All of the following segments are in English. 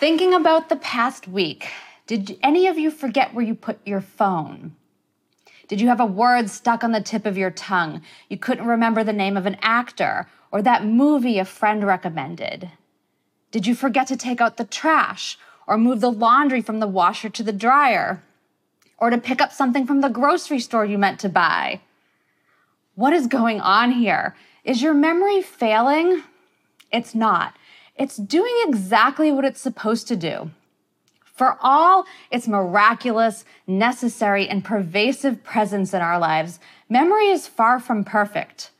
Thinking about the past week, did any of you forget where you put your phone? Did you have a word stuck on the tip of your tongue? You couldn't remember the name of an actor or that movie a friend recommended? Did you forget to take out the trash or move the laundry from the washer to the dryer? Or to pick up something from the grocery store you meant to buy? What is going on here? Is your memory failing? It's not. It's doing exactly what it's supposed to do. For all its miraculous, necessary, and pervasive presence in our lives, memory is far from perfect.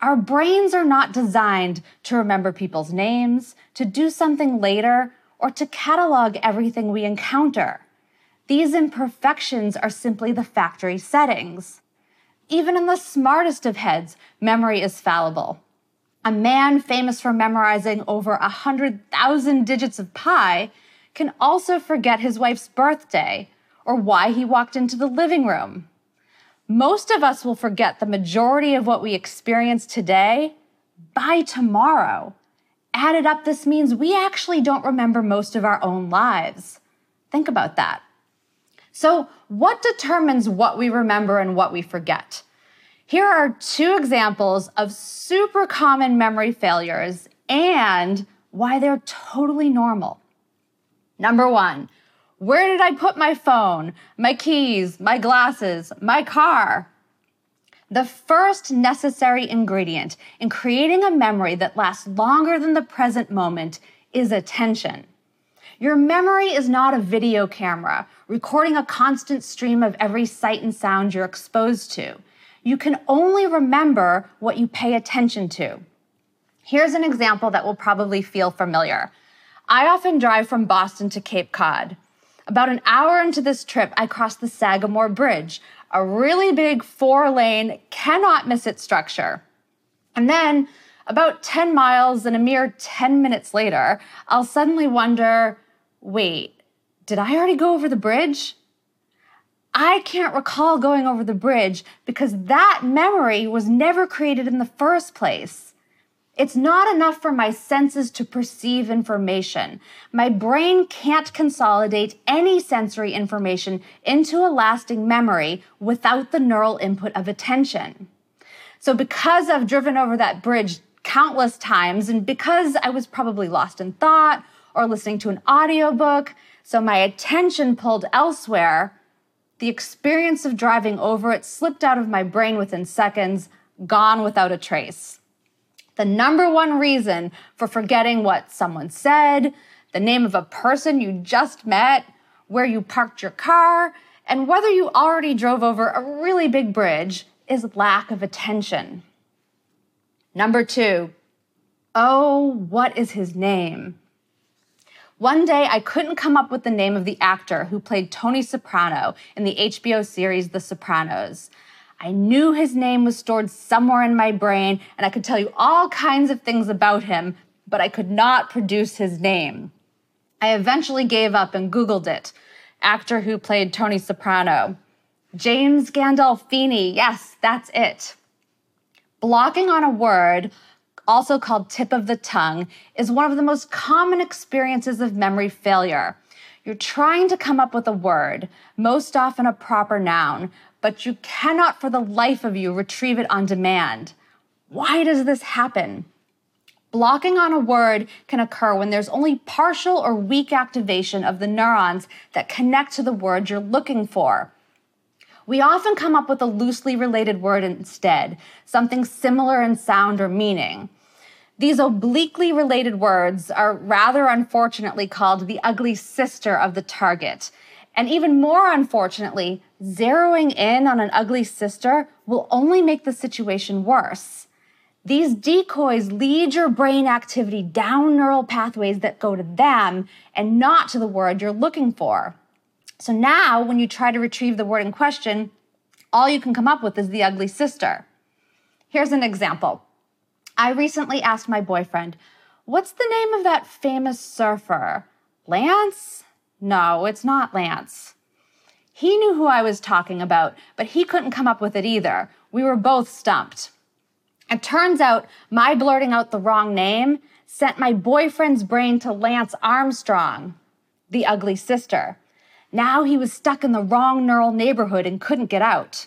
Our brains are not designed to remember people's names, to do something later, or to catalog everything we encounter. These imperfections are simply the factory settings. Even in the smartest of heads, memory is fallible. A man famous for memorizing over a 100,000 digits of pi can also forget his wife's birthday or why he walked into the living room. Most of us will forget the majority of what we experience today by tomorrow. Added up, this means we actually don't remember most of our own lives. Think about that. So, what determines what we remember and what we forget? Here are two examples of super common memory failures and why they're totally normal. Number one, where did I put my phone, my keys, my glasses, my car? The first necessary ingredient in creating a memory that lasts longer than the present moment is attention. Your memory is not a video camera recording a constant stream of every sight and sound you're exposed to. You can only remember what you pay attention to. Here's an example that will probably feel familiar. I often drive from Boston to Cape Cod. About an hour into this trip, I crossed the Sagamore Bridge, a really big four lane, cannot miss it structure. And then, about 10 miles and a mere 10 minutes later, I'll suddenly wonder wait, did I already go over the bridge? I can't recall going over the bridge because that memory was never created in the first place. It's not enough for my senses to perceive information. My brain can't consolidate any sensory information into a lasting memory without the neural input of attention. So, because I've driven over that bridge countless times, and because I was probably lost in thought or listening to an audiobook, so my attention pulled elsewhere, the experience of driving over it slipped out of my brain within seconds, gone without a trace the number one reason for forgetting what someone said, the name of a person you just met, where you parked your car, and whether you already drove over a really big bridge is lack of attention. Number two, oh, what is his name? One day, I couldn't come up with the name of the actor who played Tony Soprano in the HBO series The Sopranos. I knew his name was stored somewhere in my brain, and I could tell you all kinds of things about him, but I could not produce his name. I eventually gave up and Googled it. Actor who played Tony Soprano. James Gandolfini, yes, that's it. Blocking on a word, also called tip of the tongue, is one of the most common experiences of memory failure. You're trying to come up with a word, most often a proper noun, but you cannot for the life of you retrieve it on demand. Why does this happen? Blocking on a word can occur when there's only partial or weak activation of the neurons that connect to the word you're looking for. We often come up with a loosely related word instead, something similar in sound or meaning. These obliquely related words are rather unfortunately called the ugly sister of the target. And even more unfortunately, zeroing in on an ugly sister will only make the situation worse. These decoys lead your brain activity down neural pathways that go to them and not to the word you're looking for. So now, when you try to retrieve the word in question, all you can come up with is the ugly sister. Here's an example. I recently asked my boyfriend, What's the name of that famous surfer? Lance? No, it's not Lance. He knew who I was talking about, but he couldn't come up with it either. We were both stumped. It turns out my blurting out the wrong name sent my boyfriend's brain to Lance Armstrong, the ugly sister. Now he was stuck in the wrong neural neighborhood and couldn't get out.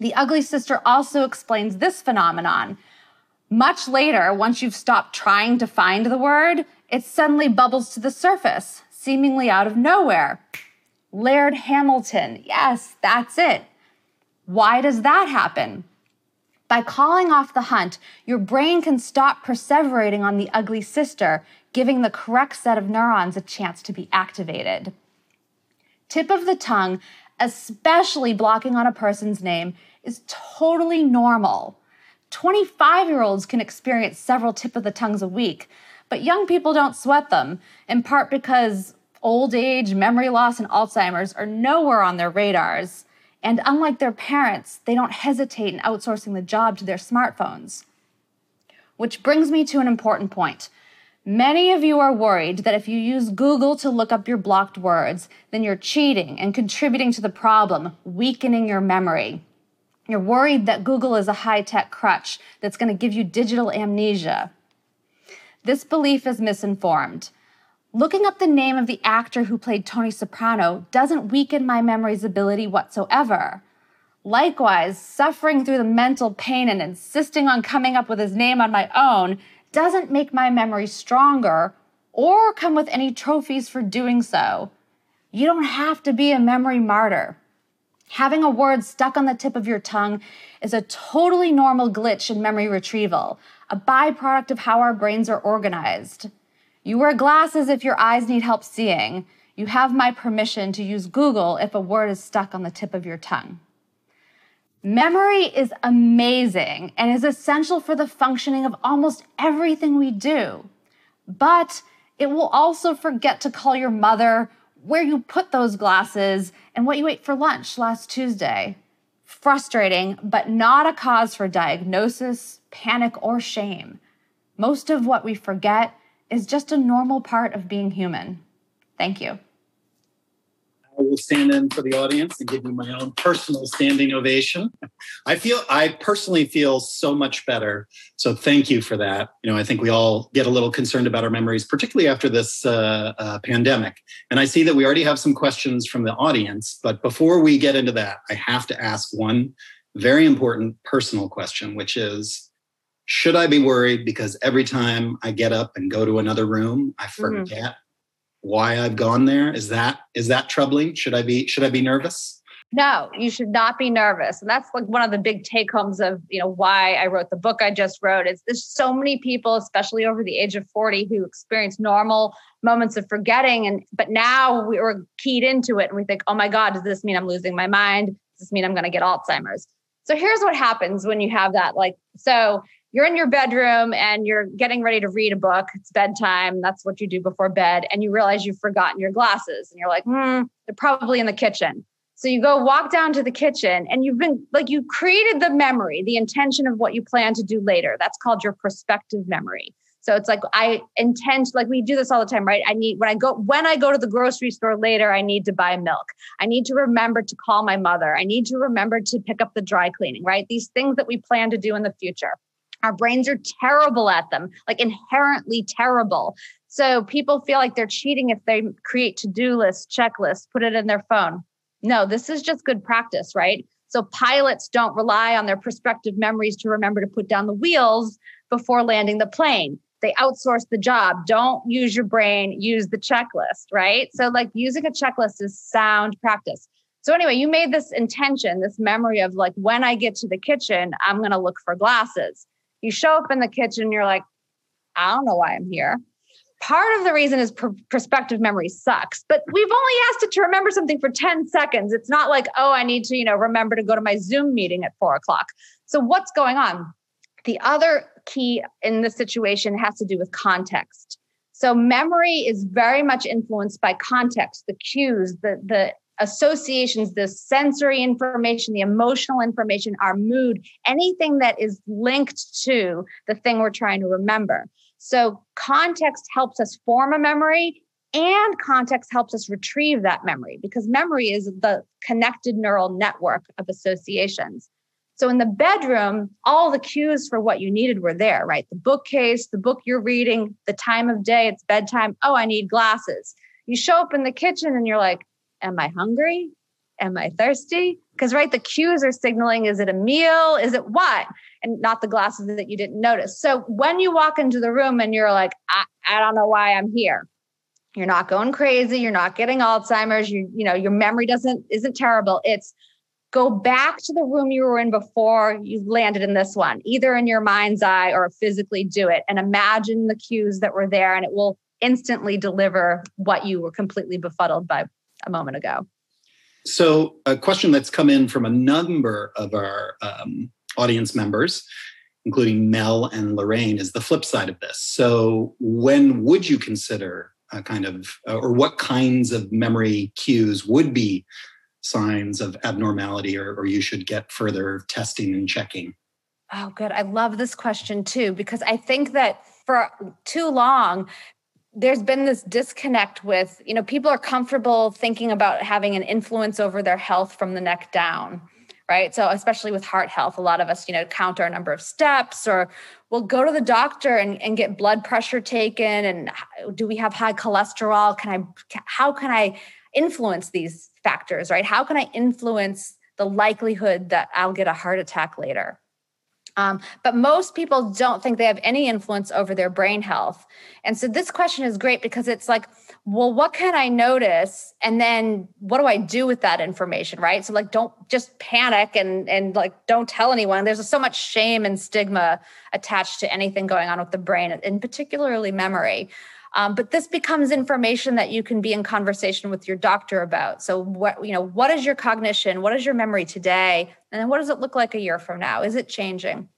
The ugly sister also explains this phenomenon. Much later, once you've stopped trying to find the word, it suddenly bubbles to the surface, seemingly out of nowhere. Laird Hamilton, yes, that's it. Why does that happen? By calling off the hunt, your brain can stop perseverating on the ugly sister, giving the correct set of neurons a chance to be activated. Tip of the tongue, especially blocking on a person's name, is totally normal. 25 year olds can experience several tip of the tongues a week, but young people don't sweat them, in part because old age, memory loss, and Alzheimer's are nowhere on their radars. And unlike their parents, they don't hesitate in outsourcing the job to their smartphones. Which brings me to an important point. Many of you are worried that if you use Google to look up your blocked words, then you're cheating and contributing to the problem, weakening your memory. You're worried that Google is a high tech crutch that's going to give you digital amnesia. This belief is misinformed. Looking up the name of the actor who played Tony Soprano doesn't weaken my memory's ability whatsoever. Likewise, suffering through the mental pain and insisting on coming up with his name on my own doesn't make my memory stronger or come with any trophies for doing so. You don't have to be a memory martyr. Having a word stuck on the tip of your tongue is a totally normal glitch in memory retrieval, a byproduct of how our brains are organized. You wear glasses if your eyes need help seeing. You have my permission to use Google if a word is stuck on the tip of your tongue. Memory is amazing and is essential for the functioning of almost everything we do. But it will also forget to call your mother, where you put those glasses, and what you ate for lunch last Tuesday. Frustrating, but not a cause for diagnosis, panic, or shame. Most of what we forget is just a normal part of being human. Thank you. Will stand in for the audience and give you my own personal standing ovation. I feel, I personally feel so much better. So thank you for that. You know, I think we all get a little concerned about our memories, particularly after this uh, uh, pandemic. And I see that we already have some questions from the audience. But before we get into that, I have to ask one very important personal question, which is should I be worried because every time I get up and go to another room, I mm-hmm. forget mm-hmm. Why I've gone there? Is that is that troubling? Should I be should I be nervous? No, you should not be nervous. And that's like one of the big take homes of, you know, why I wrote the book I just wrote. Is there's so many people, especially over the age of 40, who experience normal moments of forgetting. And but now we're keyed into it and we think, oh my God, does this mean I'm losing my mind? Does this mean I'm gonna get Alzheimer's? So here's what happens when you have that. Like, so you're in your bedroom and you're getting ready to read a book. It's bedtime. That's what you do before bed. And you realize you've forgotten your glasses and you're like, hmm, they're probably in the kitchen. So you go walk down to the kitchen and you've been like, you created the memory, the intention of what you plan to do later. That's called your prospective memory. So it's like I intend like we do this all the time, right? I need when I go when I go to the grocery store later, I need to buy milk. I need to remember to call my mother. I need to remember to pick up the dry cleaning, right? These things that we plan to do in the future. Our brains are terrible at them, like inherently terrible. So people feel like they're cheating if they create to do lists, checklists, put it in their phone. No, this is just good practice, right? So pilots don't rely on their prospective memories to remember to put down the wheels before landing the plane. They outsource the job. Don't use your brain, use the checklist, right? So, like using a checklist is sound practice. So, anyway, you made this intention, this memory of like, when I get to the kitchen, I'm going to look for glasses. You show up in the kitchen, you're like, I don't know why I'm here. Part of the reason is pr- prospective memory sucks, but we've only asked it to remember something for 10 seconds. It's not like, oh, I need to, you know, remember to go to my Zoom meeting at four o'clock. So what's going on? The other key in this situation has to do with context. So memory is very much influenced by context, the cues, the, the associations, the sensory information, the emotional information, our mood, anything that is linked to the thing we're trying to remember. So, context helps us form a memory, and context helps us retrieve that memory because memory is the connected neural network of associations. So, in the bedroom, all the cues for what you needed were there, right? The bookcase, the book you're reading, the time of day, it's bedtime. Oh, I need glasses You show up in the kitchen and you're like, Am I hungry? Am I thirsty? Because, right, the cues are signaling is it a meal? Is it what? And not the glasses that you didn't notice. So when you walk into the room and you're like, I, I don't know why I'm here, you're not going crazy. You're not getting Alzheimer's. You, you know, your memory doesn't isn't terrible. It's go back to the room you were in before you landed in this one, either in your mind's eye or physically do it and imagine the cues that were there and it will instantly deliver what you were completely befuddled by a moment ago. So, a question that's come in from a number of our um, audience members, including Mel and Lorraine, is the flip side of this. So, when would you consider a kind of, uh, or what kinds of memory cues would be signs of abnormality or, or you should get further testing and checking? Oh, good. I love this question too, because I think that for too long, there's been this disconnect with, you know, people are comfortable thinking about having an influence over their health from the neck down, right? So, especially with heart health, a lot of us, you know, count our number of steps or we'll go to the doctor and, and get blood pressure taken. And do we have high cholesterol? Can I, how can I influence these factors, right? How can I influence the likelihood that I'll get a heart attack later? Um, but most people don't think they have any influence over their brain health. And so this question is great because it's like, well, what can I notice? And then what do I do with that information? Right. So like don't just panic and and like don't tell anyone. There's so much shame and stigma attached to anything going on with the brain, and particularly memory. Um, but this becomes information that you can be in conversation with your doctor about. So what, you know, what is your cognition? What is your memory today? And then what does it look like a year from now? Is it changing?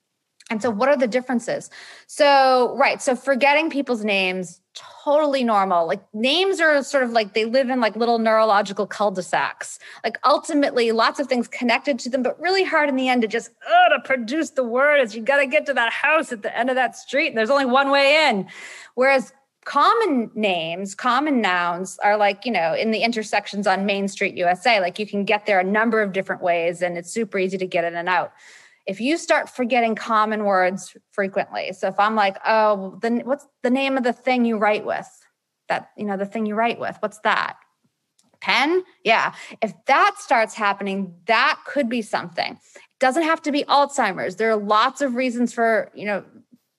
And so what are the differences? So, right. So forgetting people's names, totally normal. Like names are sort of like they live in like little neurological cul-de-sacs. Like ultimately lots of things connected to them, but really hard in the end to just oh, to produce the word you got to get to that house at the end of that street. And there's only one way in. Whereas common names, common nouns are like, you know, in the intersections on Main Street, USA. Like you can get there a number of different ways and it's super easy to get in and out. If you start forgetting common words frequently, so if I'm like, oh, then what's the name of the thing you write with? That, you know, the thing you write with, what's that? Pen? Yeah. If that starts happening, that could be something. It doesn't have to be Alzheimer's. There are lots of reasons for, you know,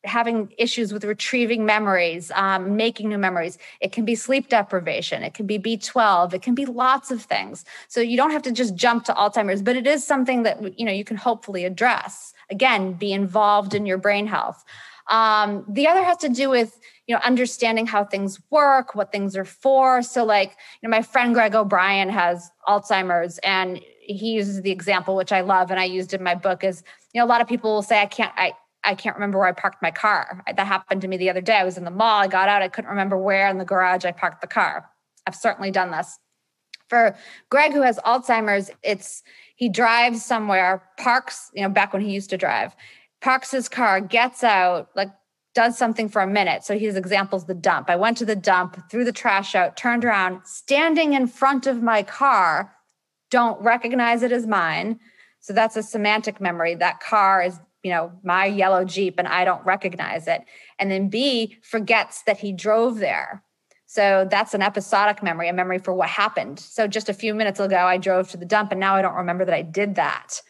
having issues with retrieving memories, um, making new memories. It can be sleep deprivation. It can be B12. It can be lots of things. So you don't have to just jump to Alzheimer's, but it is something that you know you can hopefully address. Again, be involved in your brain health. Um, the other has to do with you know understanding how things work, what things are for. So like you know, my friend Greg O'Brien has Alzheimer's, and he uses the example which I love, and I used in my book is you know a lot of people will say I can't I I can't remember where I parked my car. That happened to me the other day. I was in the mall, I got out, I couldn't remember where in the garage I parked the car. I've certainly done this. For Greg, who has Alzheimer's, it's he drives somewhere, parks, you know, back when he used to drive, parks his car, gets out, like does something for a minute. So his example's the dump. I went to the dump, threw the trash out, turned around, standing in front of my car, don't recognize it as mine. So that's a semantic memory. That car is you know, my yellow Jeep and I don't recognize it. And then B forgets that he drove there. So that's an episodic memory, a memory for what happened. So just a few minutes ago, I drove to the dump and now I don't remember that I did that.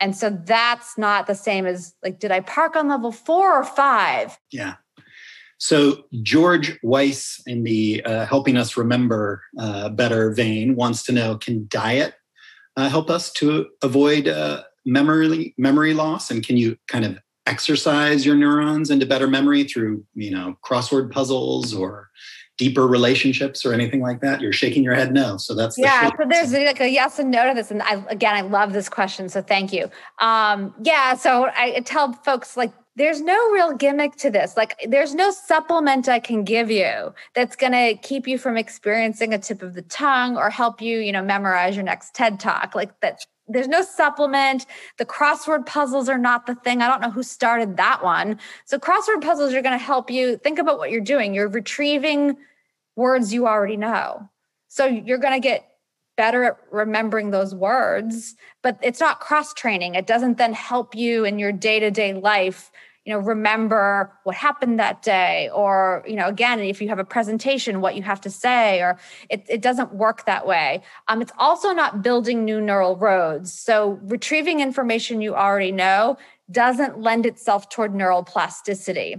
And so that's not the same as like, did I park on level four or five? Yeah. So George Weiss in the uh, helping us remember uh, better vein wants to know: Can diet uh, help us to avoid uh, memory memory loss and can you kind of exercise your neurons into better memory through you know crossword puzzles or deeper relationships or anything like that you're shaking your head no so that's yeah so there's like a yes and no to this and I, again i love this question so thank you um yeah so i tell folks like there's no real gimmick to this. Like, there's no supplement I can give you that's going to keep you from experiencing a tip of the tongue or help you, you know, memorize your next TED talk. Like, that there's no supplement. The crossword puzzles are not the thing. I don't know who started that one. So crossword puzzles are going to help you think about what you're doing. You're retrieving words you already know. So you're going to get better at remembering those words, but it's not cross training. It doesn't then help you in your day-to-day life, you know remember what happened that day or you know again if you have a presentation what you have to say or it, it doesn't work that way um, it's also not building new neural roads so retrieving information you already know doesn't lend itself toward neural plasticity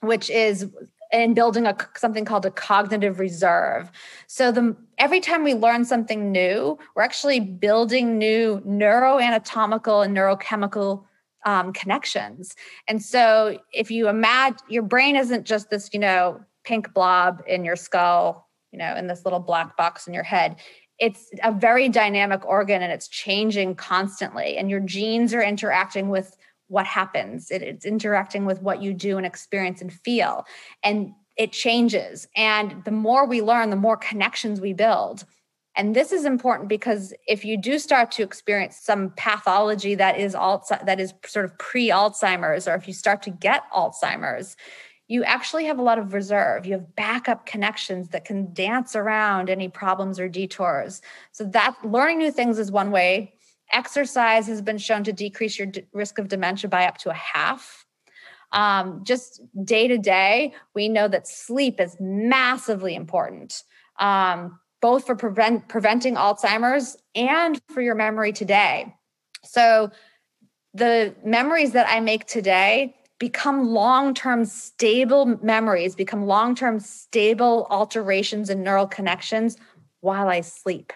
which is in building a something called a cognitive reserve. So the every time we learn something new, we're actually building new neuroanatomical and neurochemical um, connections. And so if you imagine your brain isn't just this, you know, pink blob in your skull, you know, in this little black box in your head. It's a very dynamic organ and it's changing constantly. And your genes are interacting with what happens. It, it's interacting with what you do and experience and feel. And it changes. And the more we learn, the more connections we build. And this is important because if you do start to experience some pathology that is that is sort of pre-Alzheimer's, or if you start to get Alzheimer's, you actually have a lot of reserve. You have backup connections that can dance around any problems or detours. So that learning new things is one way. Exercise has been shown to decrease your d- risk of dementia by up to a half. Um, just day to day, we know that sleep is massively important. Um, both for prevent, preventing Alzheimer's and for your memory today. So, the memories that I make today become long term stable memories, become long term stable alterations in neural connections while I sleep.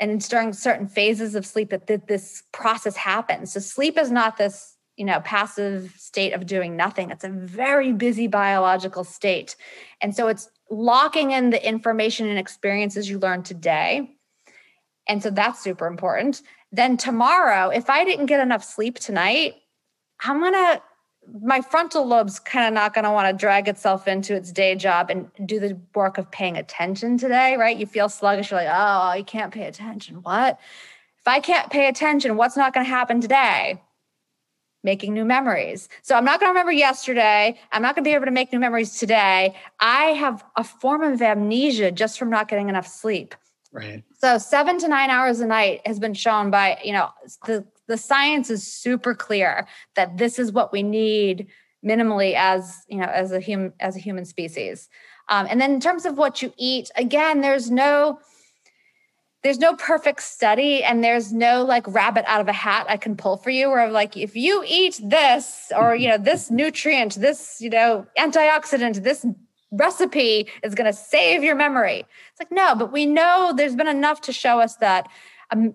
And it's during certain phases of sleep that this process happens. So, sleep is not this you know passive state of doing nothing. It's a very busy biological state. And so it's locking in the information and experiences you learned today. And so that's super important. Then tomorrow if i didn't get enough sleep tonight i'm gonna my frontal lobe's kind of not going to want to drag itself into its day job and do the work of paying attention today right? You feel sluggish you're like oh you can't pay attention. What? If i can't pay attention what's not going to happen today making new memories. So I'm not going to remember yesterday. I'm not going to be able to make new memories today. I have a form of amnesia just from not getting enough sleep. Right. So 7 to 9 hours a night has been shown by, you know, the the science is super clear that this is what we need minimally as, you know, as a human as a human species. Um, and then in terms of what you eat, again, there's no there's no perfect study and there's no like rabbit out of a hat I can pull for you where I'm like if you eat this or you know this nutrient, this you know antioxidant, this recipe is going to save your memory. It's like no, but we know there's been enough to show us that um,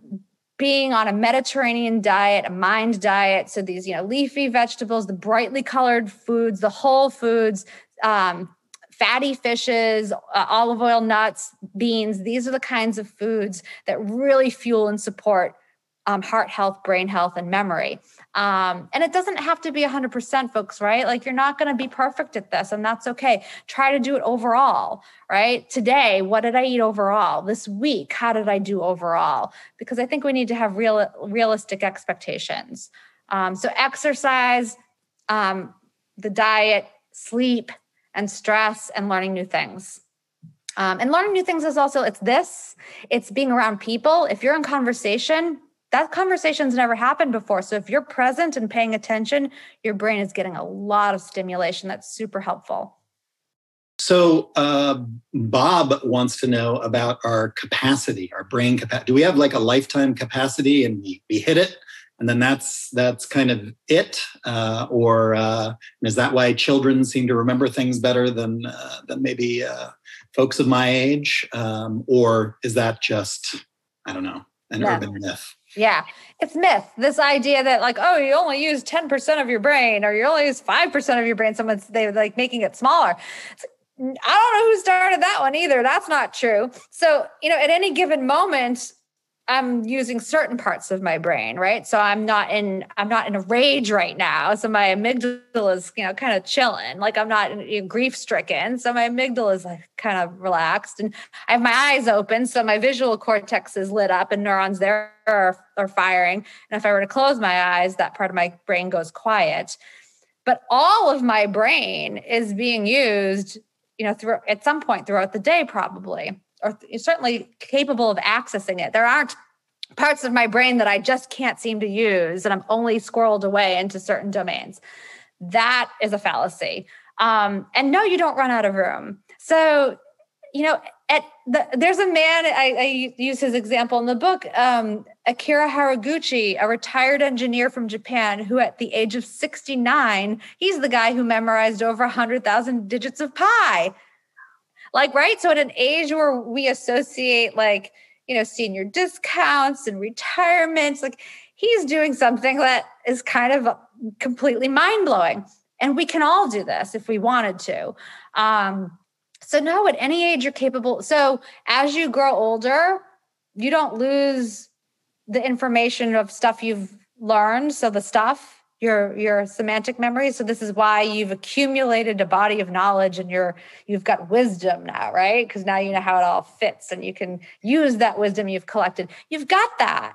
being on a Mediterranean diet, a mind diet, so these you know leafy vegetables, the brightly colored foods, the whole foods, um, fatty fishes, uh, olive oil, nuts, beans. These are the kinds of foods that really fuel and support um, heart health, brain health, and memory. Um, and it doesn't have to be 100%, folks, right? Like you're not going to be perfect at this, and that's okay. Try to do it overall, right? Today, what did I eat overall? This week, how did I do overall? Because I think we need to have real, realistic expectations. Um, so, exercise, um, the diet, sleep, and stress and learning new things. Um, and learning new things is also it's this, it's being around people. If you're in conversation, that conversation's never happened before. So if you're present and paying attention, your brain is getting a lot of stimulation. That's super helpful. So uh, Bob wants to know about our capacity, our brain capacity. Do we have like a lifetime capacity and we, we hit it and then that's that's kind of it uh, or uh, is that why children seem to remember things better than uh, than maybe uh, folks of my age um, or is that just i don't know an yeah. urban myth yeah it's myth this idea that like oh you only use 10% of your brain or you only use 5% of your brain someone's they like making it smaller it's, I don't know who started that one either. That's not true. So, you know, at any given moment, I'm using certain parts of my brain, right? So I'm not in I'm not in a rage right now. So my amygdala is, you know, kind of chilling. Like I'm not you know, grief stricken. So my amygdala is like kind of relaxed, and I have my eyes open. So my visual cortex is lit up, and neurons there are, are firing. And if I were to close my eyes, that part of my brain goes quiet. But all of my brain is being used, you know, through at some point throughout the day, probably or certainly capable of accessing it. There aren't parts of my brain that I just can't seem to use and I'm only squirreled away into certain domains. that is a fallacy. Um, and no, you don't run out of room. So, you know, at the, there's a man I, I, use his example in the book, um, Akira Haraguchi, a retired engineer from Japan, who at the age of 69, he's the guy who memorized over 100,000 digits of pi. Like, right? So at an age where we associate like, you know, senior discounts and retirements, like he's doing something that is kind of completely mind blowing. And we can all do this if we wanted to. Um, so, no, at any age you're capable. So, as you grow older, you don't lose the information of stuff you've learned. So, the stuff, your your semantic memory. So, this is why you've accumulated a body of knowledge and you're you've got wisdom now, right? Because now you know how it all fits and you can use that wisdom you've collected. You've got that.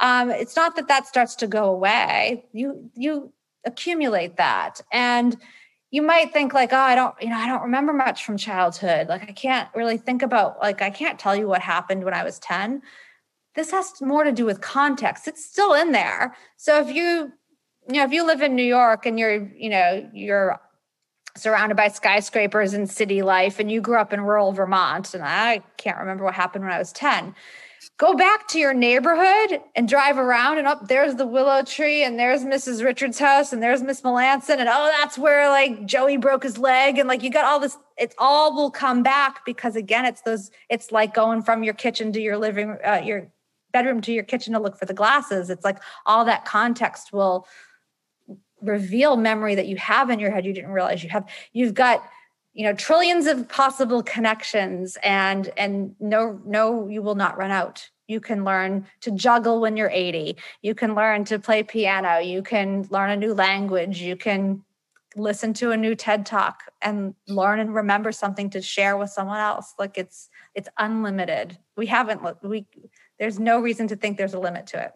Um, it's not that that starts to go away. You you accumulate that and you might think like oh i don't you know i don't remember much from childhood like i can't really think about like i can't tell you what happened when i was 10 this has more to do with context it's still in there so if you you know if you live in new york and you're you know you're surrounded by skyscrapers and city life and you grew up in rural vermont and i can't remember what happened when i was 10 go back to your neighborhood and drive around and up there's the willow tree and there's mrs richards house and there's miss melanson and oh that's where like joey broke his leg and like you got all this it all will come back because again it's those it's like going from your kitchen to your living uh, your bedroom to your kitchen to look for the glasses. It's like all that context will reveal memory that you have in your head you didn't realize you have. You've got you know trillions of possible connections and and no no you will not run out. You can learn to juggle when you're 80 you can learn to play piano. You can learn a new language. You can listen to a new ted talk and learn and remember something to share with someone else. Like it's it's unlimited. We haven't we there's no reason to think there's a limit to it